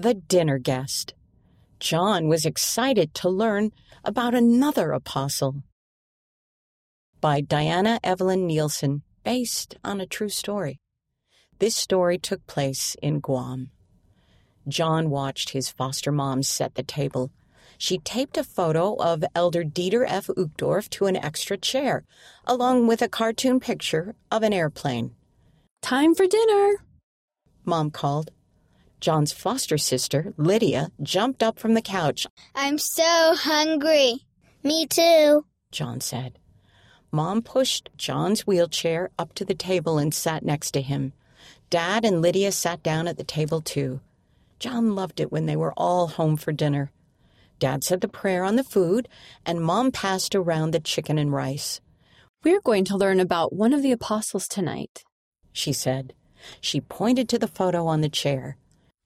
The Dinner Guest. John was excited to learn about another apostle. By Diana Evelyn Nielsen, based on a true story. This story took place in Guam. John watched his foster mom set the table. She taped a photo of Elder Dieter F. Uchtdorf to an extra chair, along with a cartoon picture of an airplane. Time for dinner, Mom called. John's foster sister, Lydia, jumped up from the couch. I'm so hungry. Me too. John said. Mom pushed John's wheelchair up to the table and sat next to him. Dad and Lydia sat down at the table too. John loved it when they were all home for dinner. Dad said the prayer on the food, and Mom passed around the chicken and rice. We're going to learn about one of the apostles tonight, she said. She pointed to the photo on the chair.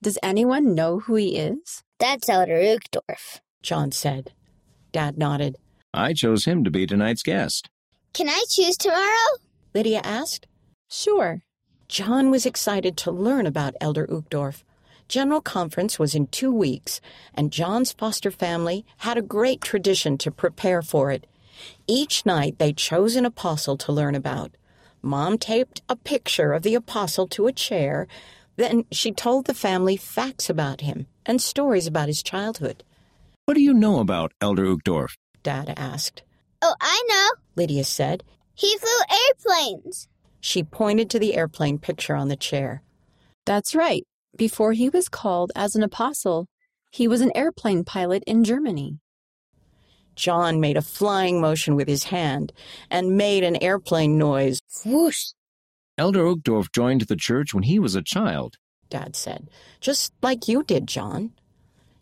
Does anyone know who he is? That's Elder Uchtdorf, John said. Dad nodded. I chose him to be tonight's guest. Can I choose tomorrow? Lydia asked. Sure. John was excited to learn about Elder Uchtdorf. General Conference was in two weeks, and John's foster family had a great tradition to prepare for it. Each night they chose an apostle to learn about. Mom taped a picture of the apostle to a chair. Then she told the family facts about him and stories about his childhood. What do you know about Elder Uchtdorf? Dad asked. Oh, I know, Lydia said. He flew airplanes. She pointed to the airplane picture on the chair. That's right. Before he was called as an apostle, he was an airplane pilot in Germany. John made a flying motion with his hand and made an airplane noise. Whoosh. Elder Uchtdorf joined the church when he was a child, Dad said. Just like you did, John.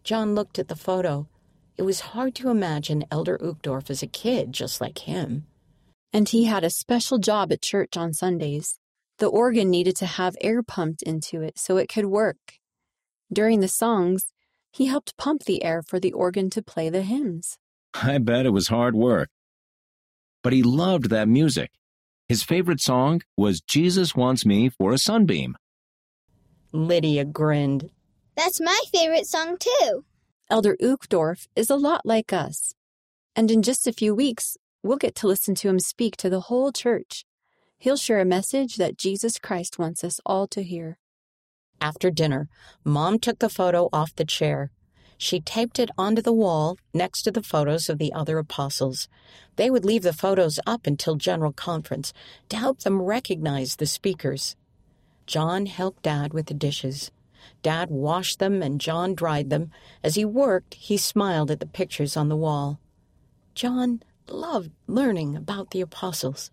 John looked at the photo. It was hard to imagine Elder Uchtdorf as a kid just like him. And he had a special job at church on Sundays. The organ needed to have air pumped into it so it could work. During the songs, he helped pump the air for the organ to play the hymns. I bet it was hard work. But he loved that music. His favorite song was Jesus Wants Me for a Sunbeam. Lydia grinned. That's my favorite song, too. Elder Uchtdorf is a lot like us. And in just a few weeks, we'll get to listen to him speak to the whole church. He'll share a message that Jesus Christ wants us all to hear. After dinner, Mom took the photo off the chair. She taped it onto the wall next to the photos of the other apostles. They would leave the photos up until General Conference to help them recognize the speakers. John helped Dad with the dishes. Dad washed them and John dried them. As he worked, he smiled at the pictures on the wall. John loved learning about the apostles.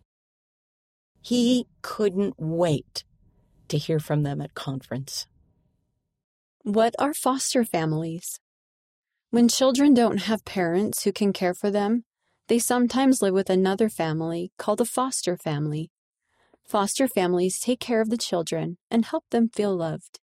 He couldn't wait to hear from them at conference. What are foster families? When children don't have parents who can care for them, they sometimes live with another family called a foster family. Foster families take care of the children and help them feel loved.